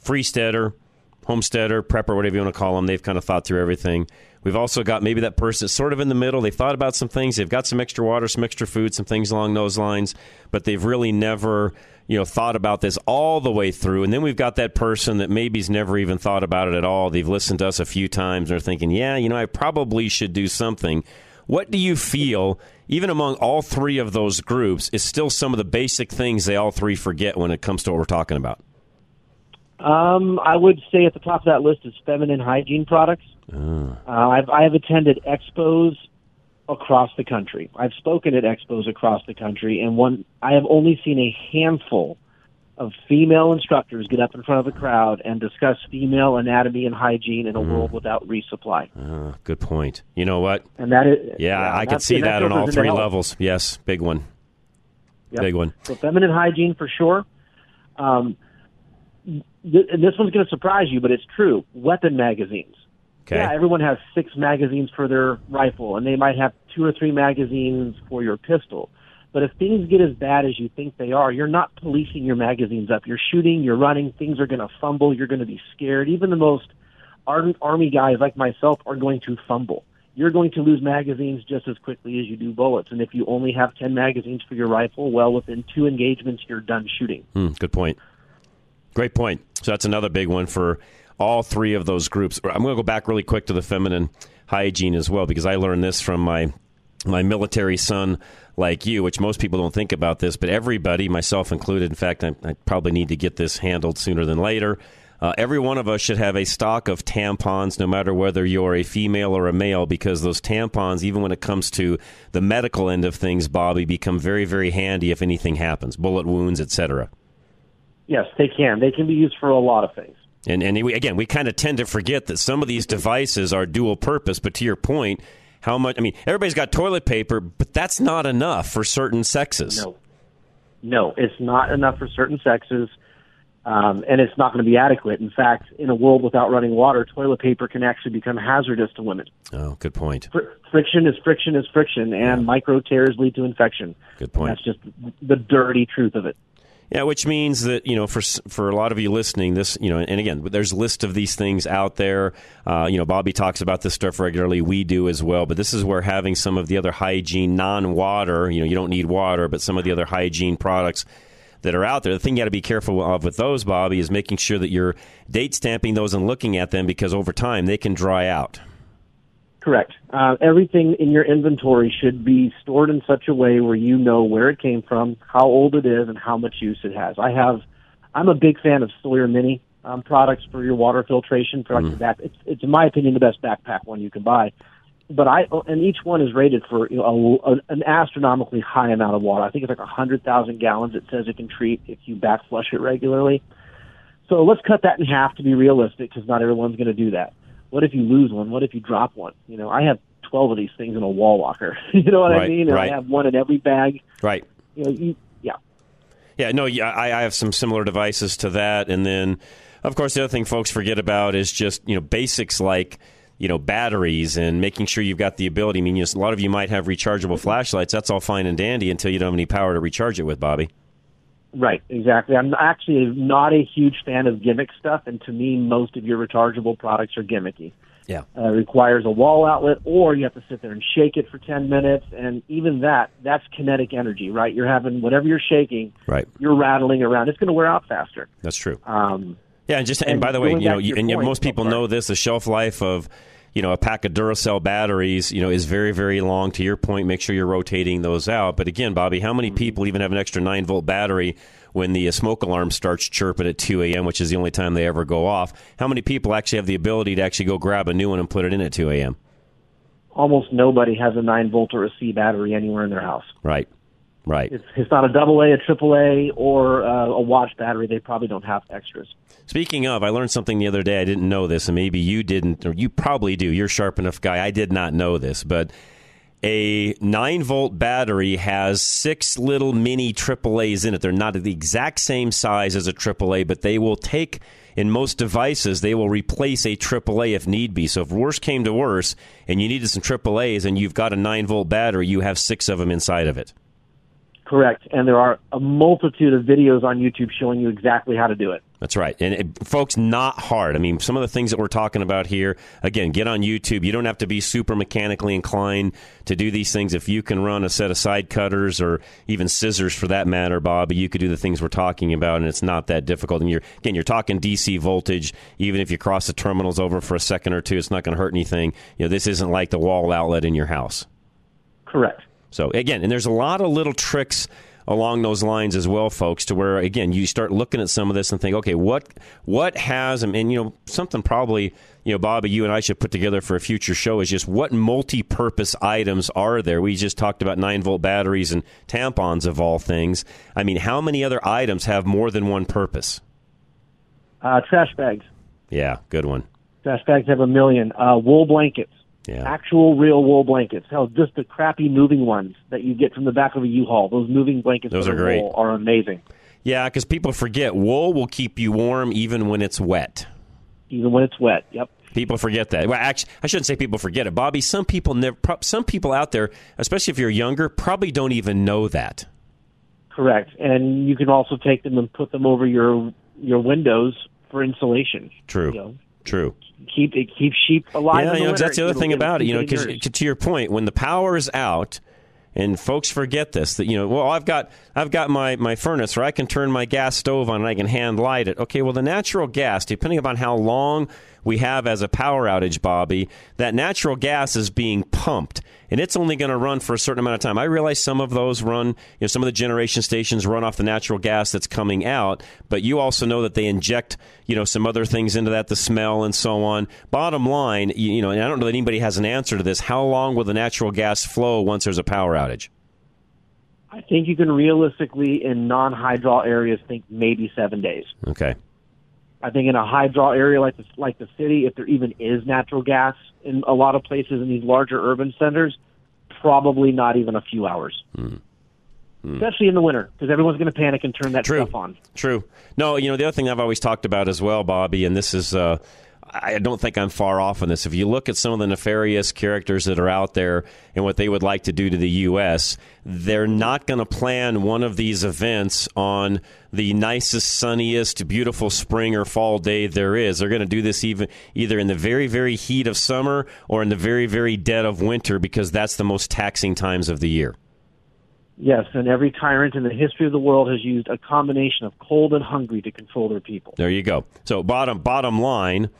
Speaker 2: freesteader, homesteader, prepper, whatever you want to call them. They've kind of thought through everything. We've also got maybe that person sort of in the middle. They've thought about some things. They've got some extra water, some extra food, some things along those lines, but they've really never, you know, thought about this all the way through. And then we've got that person that maybe's never even thought about it at all. They've listened to us a few times and are thinking, yeah, you know, I probably should do something. What do you feel, even among all three of those groups, is still some of the basic things they all three forget when it comes to what we're talking about?
Speaker 3: Um, I would say at the top of that list is feminine hygiene products. Uh, I've, I have attended expos across the country. I've spoken at expos across the country, and one I have only seen a handful of female instructors get up in front of a crowd and discuss female anatomy and hygiene in a world without resupply.
Speaker 2: Uh, good point. You know what?
Speaker 3: And that is
Speaker 2: Yeah, I can see that on all three levels. Yes, big one.
Speaker 3: Yep.
Speaker 2: Big one.
Speaker 3: So feminine hygiene for sure. Um, th- and this one's going to surprise you, but it's true. Weapon magazines.
Speaker 2: Okay.
Speaker 3: Yeah, everyone has six magazines for their rifle, and they might have two or three magazines for your pistol. But if things get as bad as you think they are, you're not policing your magazines up. You're shooting, you're running, things are going to fumble, you're going to be scared. Even the most ardent Army guys like myself are going to fumble. You're going to lose magazines just as quickly as you do bullets. And if you only have 10 magazines for your rifle, well, within two engagements, you're done shooting.
Speaker 2: Hmm, good point. Great point. So that's another big one for all three of those groups. I'm going to go back really quick to the feminine hygiene as well because I learned this from my my military son like you, which most people don't think about this, but everybody, myself included, in fact, I, I probably need to get this handled sooner than later. Uh, every one of us should have a stock of tampons, no matter whether you're a female or a male, because those tampons, even when it comes to the medical end of things, Bobby, become very, very handy if anything happens, bullet wounds, etc.
Speaker 3: Yes, they can. They can be used for a lot of things.
Speaker 2: And and we, again, we kind of tend to forget that some of these devices are dual purpose. But to your point, how much? I mean, everybody's got toilet paper, but that's not enough for certain sexes.
Speaker 3: No, no, it's not enough for certain sexes, um, and it's not going to be adequate. In fact, in a world without running water, toilet paper can actually become hazardous to women.
Speaker 2: Oh, good point.
Speaker 3: Fr- friction is friction is friction, and micro tears lead to infection.
Speaker 2: Good point.
Speaker 3: That's just the dirty truth of it.
Speaker 2: Yeah, which means that you know, for for a lot of you listening, this you know, and again, there's a list of these things out there. Uh, you know, Bobby talks about this stuff regularly. We do as well. But this is where having some of the other hygiene, non-water, you know, you don't need water, but some of the other hygiene products that are out there. The thing you got to be careful of with those, Bobby, is making sure that you're date stamping those and looking at them because over time they can dry out.
Speaker 3: Correct. Uh, everything in your inventory should be stored in such a way where you know where it came from, how old it is, and how much use it has. I have, I'm a big fan of Sawyer Mini um, products for your water filtration. For like the back, it's, it's in my opinion the best backpack one you can buy. But I and each one is rated for you know a, a, an astronomically high amount of water. I think it's like a hundred thousand gallons. It says it can treat if you back flush it regularly. So let's cut that in half to be realistic, because not everyone's going to do that. What if you lose one? What if you drop one? You know, I have twelve of these things in a wall locker. you know what
Speaker 2: Right,
Speaker 3: I mean? And
Speaker 2: right.
Speaker 3: I have one in every bag.
Speaker 2: Right.
Speaker 3: You know, you, yeah.
Speaker 2: Yeah, no, yeah, I, I have some similar devices to that, and then, of course, the other thing folks forget about is just you know basics like you know batteries and making sure you've got the ability. I mean, you know, a lot of you might have rechargeable mm-hmm. flashlights. That's all fine and dandy until you don't have any power to recharge it with, Bobby.
Speaker 3: Right, exactly. I'm actually not a huge fan of gimmick stuff, and to me, most of your rechargeable products are gimmicky.
Speaker 2: Yeah.
Speaker 3: Uh, it requires a wall outlet, or you have to sit there and shake it for 10 minutes, and even that, that's kinetic energy, right? You're having whatever you're shaking,
Speaker 2: Right.
Speaker 3: you're rattling around. It's going to wear out faster.
Speaker 2: That's true.
Speaker 3: Um,
Speaker 2: Yeah, and just and,
Speaker 3: And
Speaker 2: by the way, you know, you, and
Speaker 3: point,
Speaker 2: most people know this: the shelf life of you know a pack of Duracell batteries, you know, is very very long. To your point, make sure you're rotating those out. But again, Bobby, how
Speaker 3: Mm-hmm.
Speaker 2: many people even have an extra nine volt battery when the uh, smoke alarm starts chirping at 2 a.m., which is the only time they ever go off? How many people actually have the ability to actually go grab a new one and put it in at 2 a.m.?
Speaker 3: almost nobody has a 9 volt or a C battery anywhere in their house.
Speaker 2: Right, right.
Speaker 3: It's, it's not a double A, a triple A, or uh, a watch battery. They probably don't have extras.
Speaker 2: Speaking of, I learned something the other day. I didn't know this, and maybe you didn't, or you probably do. You're a sharp enough guy. I did not know this, but a 9 volt battery has six little mini AAAs in it. They're not the exact same size as a AAA, but they will take, in most devices, they will replace a AAA if need be. So if worse came to worse and you needed some AAAs and you've got a 9 volt battery, you have six of them inside of it.
Speaker 3: Correct. And there are a multitude of videos on YouTube showing you exactly how to do it.
Speaker 2: That's right. And it, folks, not hard. I mean, some of the things that we're talking about here, again, get on YouTube. You don't have to be super mechanically inclined to do these things. If you can run a set of side cutters or even scissors for that matter, Bob, you could do the things we're talking about, and it's not that difficult. And you're, again, you're talking DC voltage. Even if you cross the terminals over for a second or two, it's not going to hurt anything. You know, this isn't like the wall outlet in your house.
Speaker 3: Correct.
Speaker 2: So again, and there's a lot of little tricks along those lines as well, folks. To where again, you start looking at some of this and think, okay, what what has and you know something probably you know, Bobby, you and I should put together for a future show is just what multi-purpose items are there? We just talked about nine volt batteries and tampons of all things. I mean, how many other items have more than one purpose?
Speaker 3: Uh, trash bags.
Speaker 2: Yeah, good one.
Speaker 3: Trash bags have a million. Uh, wool blankets.
Speaker 2: Yeah.
Speaker 3: Actual real wool blankets. Hell, just the crappy moving ones that you get from the back of a U-Haul. Those moving blankets
Speaker 2: Those are great.
Speaker 3: wool are amazing.
Speaker 2: Yeah, because people forget wool will keep you warm even when it's wet.
Speaker 3: Even when it's wet. Yep.
Speaker 2: People forget that. Well, actually, I shouldn't say people forget it, Bobby. Some people never. Some people out there, especially if you're younger, probably don't even know that.
Speaker 3: Correct. And you can also take them and put them over your your windows for insulation.
Speaker 2: True.
Speaker 3: You know,
Speaker 2: True.
Speaker 3: keep it keeps sheep alive.
Speaker 2: Yeah, you know, that's the other thing about it. You know, because to your point, when the power is out, and folks forget this, that you know, well, I've got I've got my my furnace, or I can turn my gas stove on and I can hand light it. Okay, well, the natural gas, depending upon how long we have as a power outage, Bobby, that natural gas is being pumped. And it's only going to run for a certain amount of time. I realize some of those run, you know, some of the generation stations run off the natural gas that's coming out, but you also know that they inject, you know, some other things into that, the smell and so on. Bottom line, you, you know, and I don't know that anybody has an answer to this. How long will the natural gas flow once there's a power outage?
Speaker 3: I think you can realistically, in non-hydro areas, think maybe seven days.
Speaker 2: Okay.
Speaker 3: I think in a high draw area like the, like the city, if there even is natural gas in a lot of places in these larger urban centers, probably not even a few hours.
Speaker 2: Hmm.
Speaker 3: Especially in the winter, because everyone's going to panic and turn that
Speaker 2: True.
Speaker 3: stuff on.
Speaker 2: True. No, you know, the other thing I've always talked about as well, Bobby, and this is, uh, I don't think I'm far off on this. If you look at some of the nefarious characters that are out there and what they would like to do to the U.S., they're not going to plan one of these events on the nicest, sunniest, beautiful spring or fall day there is. They're going to do this even either in the very, very heat of summer or in the very, very dead of winter because that's the most taxing times of the year.
Speaker 3: Yes, and every tyrant in the history of the world has used a combination of cold and hungry to control their people.
Speaker 2: There you go. So bottom bottom line,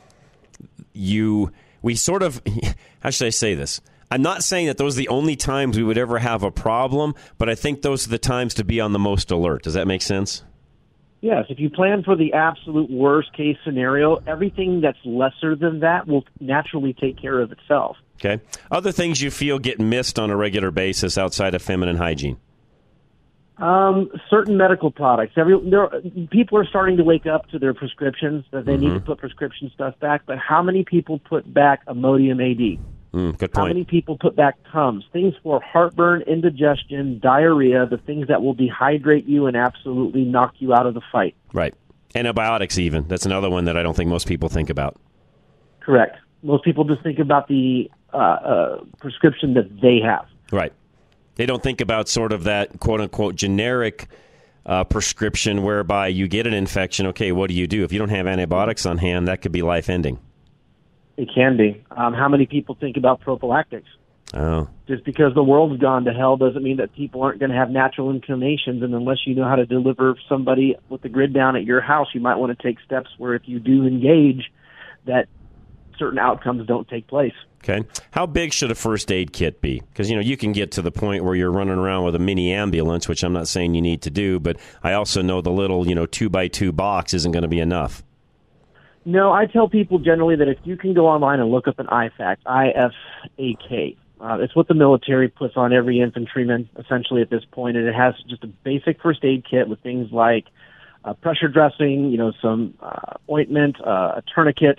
Speaker 2: you we sort of how should I say this? I'm not saying that those are the only times we would ever have a problem, but I think those are the times to be on the most alert. Does that make sense?
Speaker 3: Yes, if you plan for the absolute worst case scenario, everything that's lesser than that will naturally take care of itself.
Speaker 2: Okay. Other things you feel get missed on a regular basis outside of feminine hygiene.
Speaker 3: Um, certain medical products. Every there, people are starting to wake up to their prescriptions that they need
Speaker 2: Mm-hmm.
Speaker 3: to put prescription stuff back. But how many people put back Imodium AD?
Speaker 2: Mm, good
Speaker 3: How many people put back Tums? Things for heartburn, indigestion, diarrhea, the things that will dehydrate you and absolutely knock you out of the fight.
Speaker 2: Right. Antibiotics, even. That's another one that I don't think most people think about.
Speaker 3: Correct. Most people just think about the uh, uh, prescription that they have.
Speaker 2: Right. They don't think about sort of that quote unquote generic uh, prescription whereby you get an infection. Okay, what do you do? If you don't have antibiotics on hand, that could be life ending.
Speaker 3: It can be. Um, how many people think about prophylactics?
Speaker 2: Oh,
Speaker 3: Just because the world's gone to hell doesn't mean that people aren't going to have natural inclinations. And unless you know how to deliver somebody with the grid down at your house, you might want to take steps where if you do engage, that certain outcomes don't take place.
Speaker 2: okay. How big should a first aid kit be? Because you know you can get to the point where you're running around with a mini ambulance, which I'm not saying you need to do, but I also know the little you know two by two box isn't going to be enough.
Speaker 3: No, I tell people generally that if you can go online and look up an IFAK, I-F-A-K, uh, it's what the military puts on every infantryman essentially at this point, and it has just a basic first aid kit with things like uh, pressure dressing, you know, some uh, ointment, uh, a tourniquet,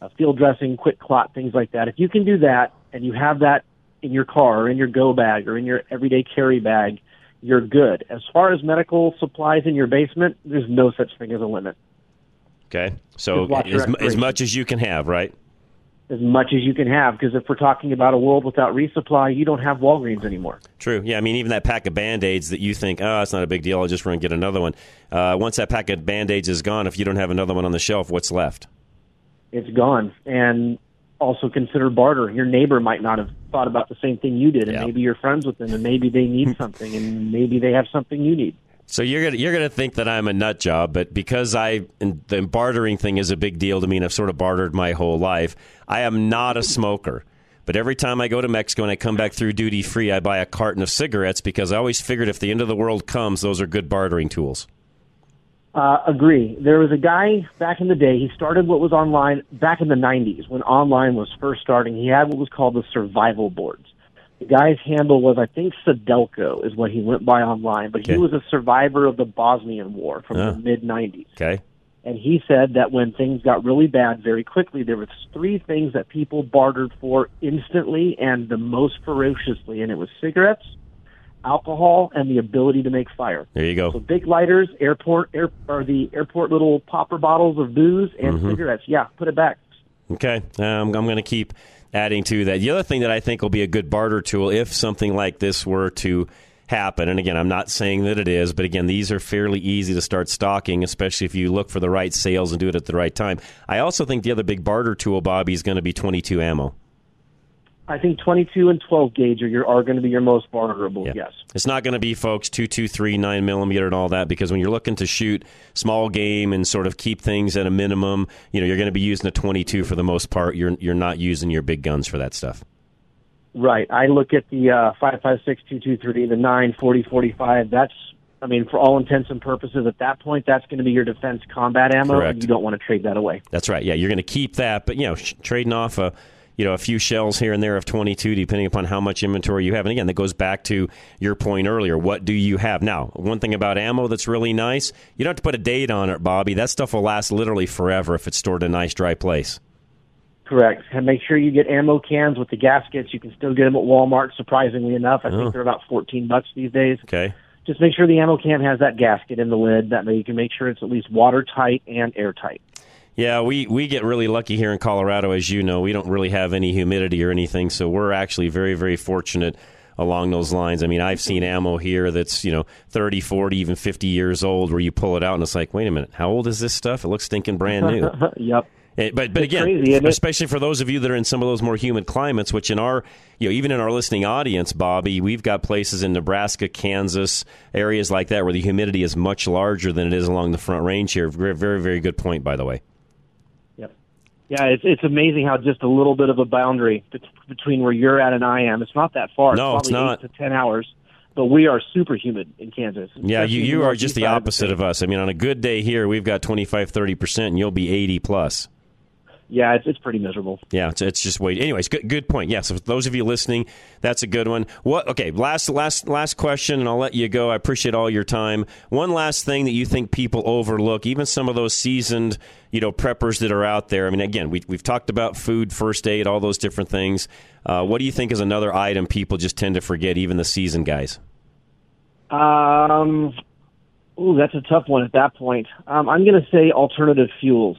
Speaker 3: a field dressing, quick clot, things like that. If you can do that, and you have that in your car or in your go bag or in your everyday carry bag, you're good. As far as medical supplies in your basement, there's no such thing as a limit.
Speaker 2: Okay, so
Speaker 3: Just watch your
Speaker 2: as, as much as you can have, right?
Speaker 3: as much as you can have because if we're talking about a world without resupply, you don't have Walgreens anymore.
Speaker 2: True. Yeah, I mean, even that pack of band aids that you think, oh, it's not a big deal, I'll just run and get another one. Uh, once that pack of band aids is gone, if you don't have another one on the shelf, what's left?
Speaker 3: It's gone. And also consider barter. Your neighbor might not have thought about the same thing you did, and
Speaker 2: Yeah.
Speaker 3: maybe you're friends with them, and maybe they need something, and maybe they have something you need.
Speaker 2: So you're gonna you're gonna think that I'm a nut job, but because I and the bartering thing is a big deal to me, and I've sort of bartered my whole life. I am not a smoker, But every time I go to Mexico and I come back through duty free, I buy a carton of cigarettes because I always figured if the end of the world comes, those are good bartering tools.
Speaker 3: Uh, agree. There was a guy back in the day. He started what was online back in the 90s when online was first starting. He had what was called the survival boards. The guy's handle was, I think, Sadelko is what he went by online, but
Speaker 2: Okay.
Speaker 3: he was a survivor of the Bosnian War from
Speaker 2: Oh.
Speaker 3: the mid 90s.
Speaker 2: Okay.
Speaker 3: And he said that when things got really bad very quickly, there was three things that people bartered for instantly and the most ferociously, and it was cigarettes, alcohol, and the ability to make fire.
Speaker 2: There you
Speaker 3: So
Speaker 2: go.
Speaker 3: big lighters, airport air or the airport little popper bottles of booze and
Speaker 2: Mm-hmm.
Speaker 3: cigarettes. Yeah, put it back.
Speaker 2: Okay. Um, I'm going to keep adding to that. The other thing that I think will be a good barter tool if something like this were to happen, and again, I'm not saying that it is, but again, these are fairly easy to start stocking, especially if you look for the right sales and do it at the right time. I also think the other big barter tool, Bobby, is going to be 22 ammo.
Speaker 3: I think 22 and 12 gauge are, your, are going to be your most vulnerable.
Speaker 2: Yeah.
Speaker 3: Yes.
Speaker 2: It's not going to be, folks, 223, 9 millimeter, and all that, because when you're looking to shoot small game and sort of keep things at a minimum, you know, you're going to be using a 22 for the most part. You're, you're not using your big guns for that stuff.
Speaker 3: Right. I look at the uh, 556, 223, the 9, 40, 45. That's, I mean, for all intents and purposes, at that point, that's going to be your defense combat ammo,
Speaker 2: Correct.
Speaker 3: and you don't want to trade that away.
Speaker 2: That's right. Yeah, you're going to keep that, but you know, sh- trading off a you know a few shells here and there of 22, depending upon how much inventory you have. And again, that goes back to your point earlier. What do you have now? One thing about ammo that's really nice, you don't have to put a date on it, Bobby. That stuff will last literally forever if it's stored in a nice dry place.
Speaker 3: Correct. And make sure you get ammo cans with the gaskets. You can still get them at Walmart, surprisingly enough. I
Speaker 2: Oh.
Speaker 3: think they're about 14 bucks these days.
Speaker 2: Okay.
Speaker 3: Just make sure the ammo can has that gasket in the lid. That way you can make sure it's at least watertight and airtight.
Speaker 2: Yeah, we, we get really lucky here in Colorado, as you know. We don't really have any humidity or anything, so we're actually very, very fortunate along those lines. I mean, I've seen ammo here that's, you know, 30, 40, even 50 years old where you pull it out and it's like, wait a minute, how old is this stuff? It looks stinking brand new.
Speaker 3: yep.
Speaker 2: It- eh, but but
Speaker 3: It's
Speaker 2: again,
Speaker 3: crazy,
Speaker 2: especially for those of you that are in some of those more humid climates, which in our you know even in our listening audience, Bobby, we've got places in Nebraska, Kansas, areas like that where the humidity is much larger than it is along the Front Range here. Very very, very good point, by the way.
Speaker 3: Yeah, it's it's amazing how just a little bit of a boundary between where you're at and I am. It's not that far.
Speaker 2: No,
Speaker 3: it's
Speaker 2: it's
Speaker 3: probably
Speaker 2: not.
Speaker 3: eight to ten hours. But we are super humid in Kansas.
Speaker 2: Yeah, you, you are just the opposite of us. I mean, on a good day here, we've got 25, 30%, and you'll be 80 plus.
Speaker 3: Yeah, it's it's pretty miserable.
Speaker 2: Yeah, it's, it's just wait. Anyways, good good point. Yes, for those of you listening, that's a good one. What? Okay, last last last question, and I'll let you go. I appreciate all your time. One last thing that you think people overlook, even some of those seasoned, you know, preppers that are out there. I mean, again, we we've talked about food, first aid, all those different things. Uh, what do you think is another item people just tend to forget, even the seasoned guys?
Speaker 3: Um, ooh, that's a tough one at that point. Um, I'm going to say alternative fuels.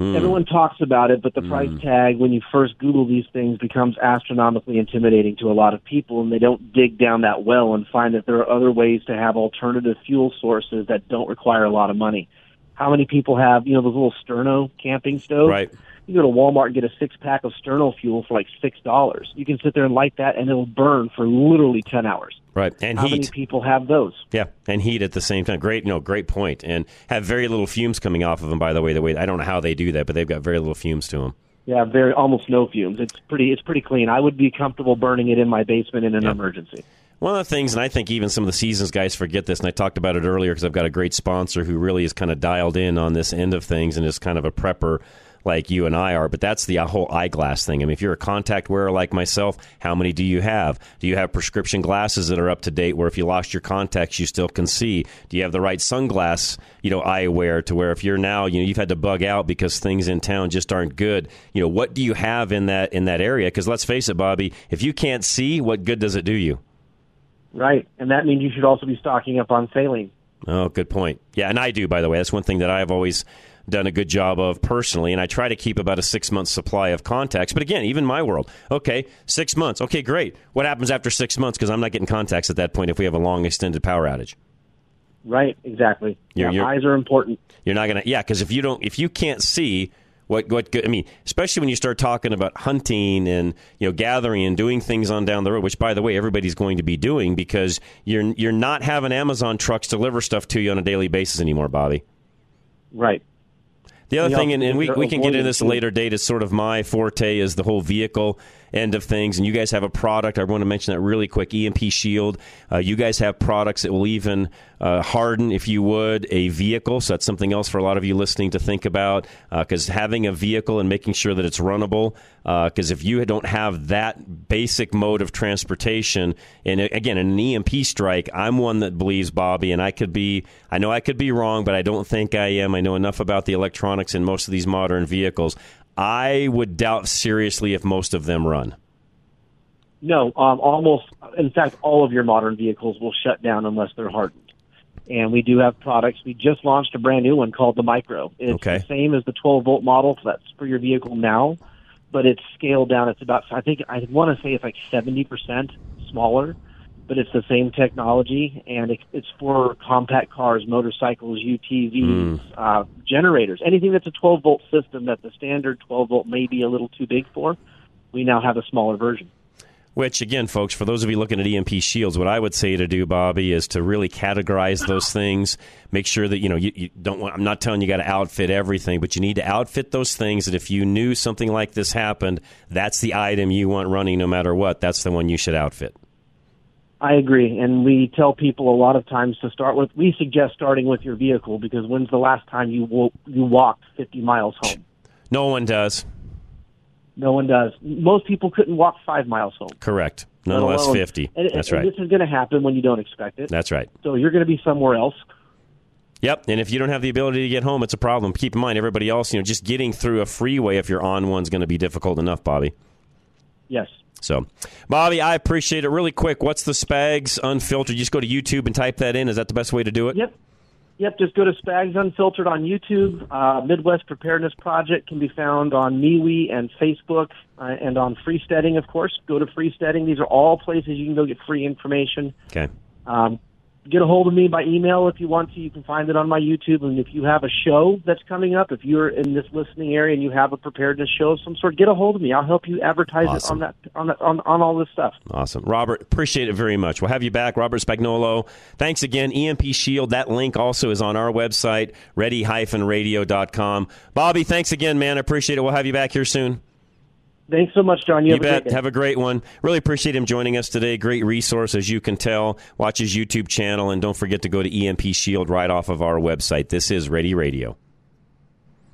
Speaker 2: Hmm.
Speaker 3: Everyone talks about it, but the price tag when you first Google these things becomes astronomically intimidating to a lot of people, and they don't dig down that well and find that there are other ways to have alternative fuel sources that don't require a lot of money. How many people have, you know, those little Sterno camping stoves?
Speaker 2: Right.
Speaker 3: You go to Walmart and get a six pack of Sterno fuel for like six dollars. You can sit there and light that, and it'll burn for literally ten hours.
Speaker 2: Right, and
Speaker 3: How
Speaker 2: heat.
Speaker 3: many people have those?
Speaker 2: Yeah, and heat at the same time. Great, no, great point. And have very little fumes coming off of them. By the way, the way I don't know how they do that, but they've got very little fumes to them.
Speaker 3: Yeah, very almost no fumes. It's pretty. It's pretty clean. I would be comfortable burning it in my basement in an
Speaker 2: Yeah.
Speaker 3: emergency.
Speaker 2: One of the things, and I think even some of the seasons guys forget this, and I talked about it earlier because I've got a great sponsor who really is kind of dialed in on this end of things and is kind of a prepper like you and I are. But that's the whole eyeglass thing. I mean, if you're a contact wearer like myself, how many do you have? Do you have prescription glasses that are up to date where if you lost your contacts, you still can see? Do you have the right sunglass, you know, eyewear to where if you're now, you know, you've had to bug out because things in town just aren't good? You know, what do you have in that in that area? Because let's face it, Bobby, if you can't see, what good does it do you?
Speaker 3: Right, and that means you should also be stocking up on saline.
Speaker 2: Oh, good point. Yeah, and I do, by the way. That's one thing that I've always done a good job of personally, and I try to keep about a six month supply of contacts. But again, even my world, okay, six months. Okay, great. What happens after six months? Because I'm not getting contacts at that point if we have a long extended power outage.
Speaker 3: Right, exactly.
Speaker 2: You're-
Speaker 3: yeah, eyes are important.
Speaker 2: You're not gonna, yeah, because if you don't, if you can't see what, what, I mean, especially when you start talking about hunting and you know gathering and doing things on down the road, which by the way everybody's going to be doing because you're you're not having Amazon trucks deliver stuff to you on a daily basis anymore, Bobby.
Speaker 3: Right.
Speaker 2: The other thing, and, and we, we can get into this a later date, is sort of my forte is the whole vehicle end of things. And you guys have a product. I want to mention that really quick EMP Shield. Uh, you guys have products that will even uh, harden, if you would, a vehicle. So that's something else for a lot of you listening to think about because uh, having a vehicle and making sure that it's runnable. Because uh, if you don't have that basic mode of transportation, and again, in an EMP strike, I'm one that believes, Bobby, and I could be, I know I could be wrong, but I don't think I am. I know enough about the electronics in most of these modern vehicles. I would doubt seriously if most of them run.
Speaker 3: No, um, almost. In fact, all of your modern vehicles will shut down unless they're hardened. And we do have products. We just launched a brand new one called the Micro. It's
Speaker 2: Okay.
Speaker 3: the same as the 12 volt model. So that's for your vehicle now, but it's scaled down. It's about. I think I want to say it's like 70 percent smaller, but it's the same technology, and it, it's for compact cars, motorcycles, UTVs, uh, generators, anything that's a 12 volt system that the standard 12 volt may be a little too big for. We now have a smaller version.
Speaker 2: Which, again, folks, for those of you looking at EMP shields, what I would say to do, Bobby, is to really categorize those things. Make sure that you know you, you don't want. I'm not telling you got to outfit everything, but you need to outfit those things. That if you knew something like this happened, that's the item you want running, no matter what. That's the one you should outfit.
Speaker 3: I agree, and we tell people a lot of times to start with. We suggest starting with your vehicle because when's the last time you wo- you walked 50 miles home?
Speaker 2: No one does.
Speaker 3: No one does. Most people couldn't walk five miles home.
Speaker 2: Correct. None less
Speaker 3: alone-
Speaker 2: 50.
Speaker 3: And,
Speaker 2: That's
Speaker 3: and
Speaker 2: right.
Speaker 3: This is going to happen when you don't expect it.
Speaker 2: That's right.
Speaker 3: So you're going to be somewhere else.
Speaker 2: Yep, and if you don't have the ability to get home, it's a problem. Keep in mind, everybody else, you know, just getting through a freeway if you're on one's going to be difficult enough, Bobby.
Speaker 3: Yes.
Speaker 2: So, Bobby, I appreciate it. Really quick, what's the Spags Unfiltered? You just go to YouTube and type that in. Is that the best way to do it?
Speaker 3: Yep. Yep. Just go to Spags Unfiltered on YouTube. Uh, Midwest Preparedness Project can be found on MeWe and Facebook uh, and on Freesteading, of course. Go to Freesteading. These are all places you can go get free information.
Speaker 2: Okay.
Speaker 3: Um, get a hold of me by email if you want to. You can find it on my YouTube. And if you have a show that's coming up, if you're in this listening area and you have a preparedness show of some sort, get a hold of me. I'll help you advertise
Speaker 2: Awesome.
Speaker 3: it on that on that, on, on all this stuff.
Speaker 2: Awesome. Robert, appreciate it very much. We'll have you back. Robert Spagnolo. Thanks again. EMP Shield. That link also is on our website, ready-radio.com. Bobby, thanks again, man. I appreciate it. We'll have you back here soon.
Speaker 3: Thanks so much, John. You,
Speaker 2: You
Speaker 3: have a
Speaker 2: bet.
Speaker 3: day.
Speaker 2: Have a great one. Really appreciate him joining us today. Great resource, as you can tell. Watch his YouTube channel, and don't forget to go to EMP Shield right off of our website. This is Ready Radio.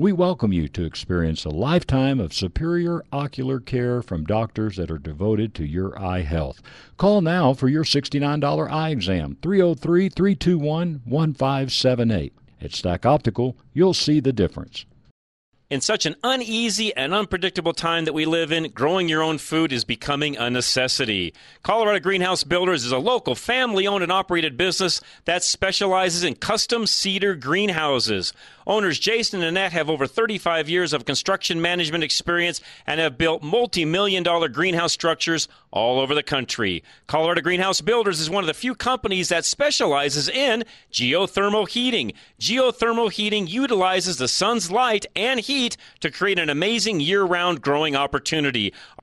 Speaker 5: We welcome you to experience a lifetime of superior ocular care from doctors that are devoted to your eye health. Call now for your $69 eye exam, 303 321 1578. At Stack Optical, you'll see the difference.
Speaker 6: In such an uneasy and unpredictable time that we live in, growing your own food is becoming a necessity. Colorado Greenhouse Builders is a local family owned and operated business that specializes in custom cedar greenhouses. Owners Jason and Annette have over 35 years of construction management experience and have built multi million dollar greenhouse structures all over the country. Colorado Greenhouse Builders is one of the few companies that specializes in geothermal heating. Geothermal heating utilizes the sun's light and heat to create an amazing year round growing opportunity.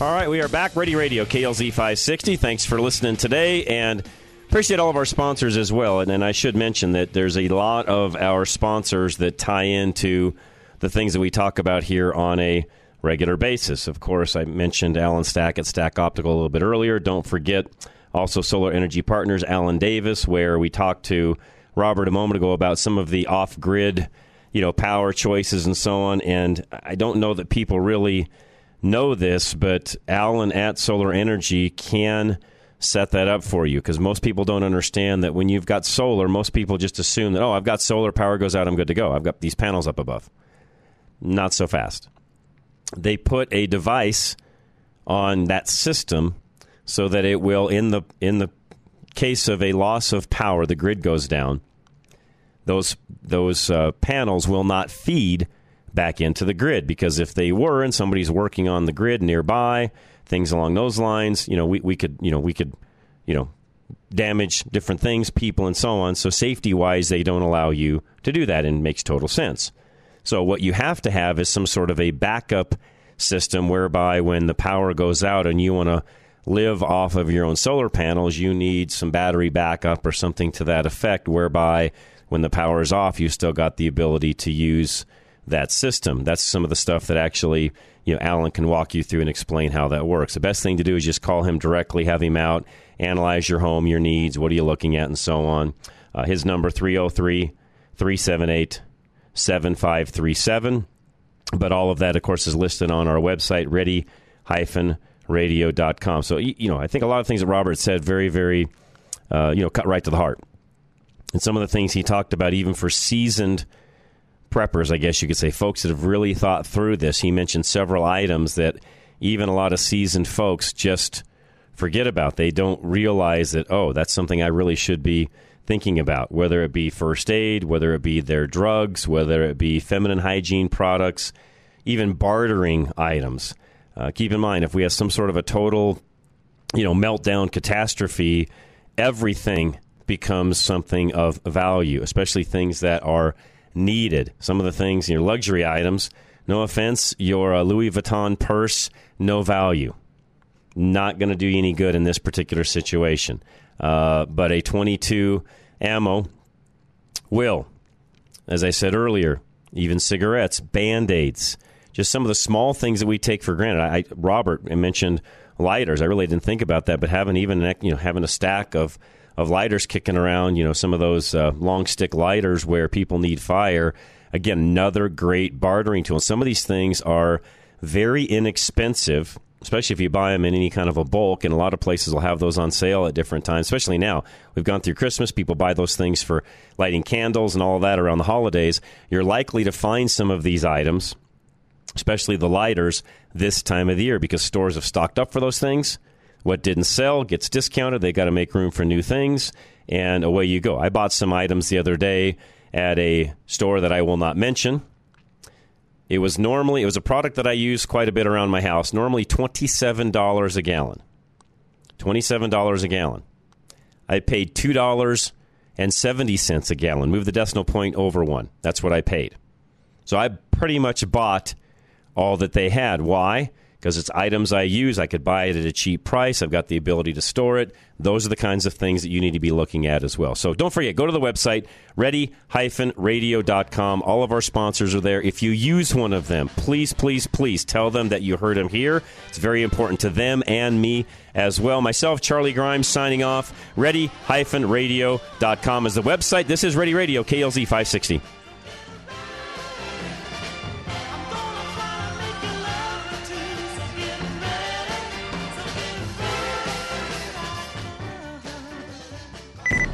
Speaker 2: All right, we are back. Ready Radio, KLZ 560. Thanks for listening today and appreciate all of our sponsors as well. And, and I should mention that there's a lot of our sponsors that tie into the things that we talk about here on a regular basis. Of course, I mentioned Alan Stack at Stack Optical a little bit earlier. Don't forget also Solar Energy Partners, Alan Davis, where we talked to Robert a moment ago about some of the off grid you know power choices and so on and i don't know that people really know this, but Alan at Solar Energy can set that up for you because most people don't understand that when you've got solar, most people just assume that, oh, I've got solar, power goes out, I'm good to go. I've got these panels up above. Not so fast. They put a device on that system so that it will, in the, in the case of a loss of power, the grid goes down, those, those uh, panels will not feed back into the grid because if they were and somebody's working on the grid nearby, things along those lines, you know, we, we could, you know, we could, you know, damage different things, people, and so on. So safety wise, they don't allow you to do that and makes total sense. So what you have to have is some sort of a backup system whereby when the power goes out and you want to live off of your own solar panels, you need some battery backup or something to that effect whereby when the power is off, you still got the ability to use that system. That's some of the stuff that actually, you know, Alan can walk you through and explain how that works. The best thing to do is just call him directly, have him out, analyze your home, your needs, what are you looking at, and so on. Uh, his number 303 378 7537. But all of that, of course, is listed on our website, ready radio.com. So, you know, I think a lot of things that Robert said very, very, uh, you know, cut right to the heart. And some of the things he talked about, even for seasoned preppers, I guess you could say, folks that have really thought through this. He mentioned several items that even a lot of seasoned folks just forget about. They don't realize that, oh, that's something I really should be thinking about, whether it be first aid, whether it be their drugs, whether it be feminine hygiene products, even bartering items. Uh, keep in mind, if we have some sort of a total, you know, meltdown catastrophe, everything becomes something of value, especially things that are needed. Some of the things, your luxury items, no offense, your uh, Louis Vuitton purse, no value. Not going to do you any good in this particular situation. Uh, but a 22 ammo will. As I said earlier, even cigarettes, band aids, just some of the small things that we take for granted. I, Robert mentioned lighters. I really didn't think about that, but having even you know having a stack of of lighters kicking around, you know, some of those uh, long stick lighters where people need fire. Again, another great bartering tool. Some of these things are very inexpensive, especially if you buy them in any kind of a bulk. And a lot of places will have those on sale at different times, especially now. We've gone through Christmas. People buy those things for lighting candles and all of that around the holidays. You're likely to find some of these items, especially the lighters, this time of the year because stores have stocked up for those things what didn't sell gets discounted. They got to make room for new things, and away you go. I bought some items the other day at a store that I will not mention. It was normally it was a product that I use quite a bit around my house. Normally twenty seven dollars a gallon. Twenty seven dollars a gallon. I paid two dollars and seventy cents a gallon. Move the decimal point over one. That's what I paid. So I pretty much bought all that they had. Why? Because it's items I use. I could buy it at a cheap price. I've got the ability to store it. Those are the kinds of things that you need to be looking at as well. So don't forget, go to the website, ready-radio.com. All of our sponsors are there. If you use one of them, please, please, please tell them that you heard them here. It's very important to them and me as well. Myself, Charlie Grimes, signing off. Ready-radio.com is the website. This is Ready Radio, KLZ 560.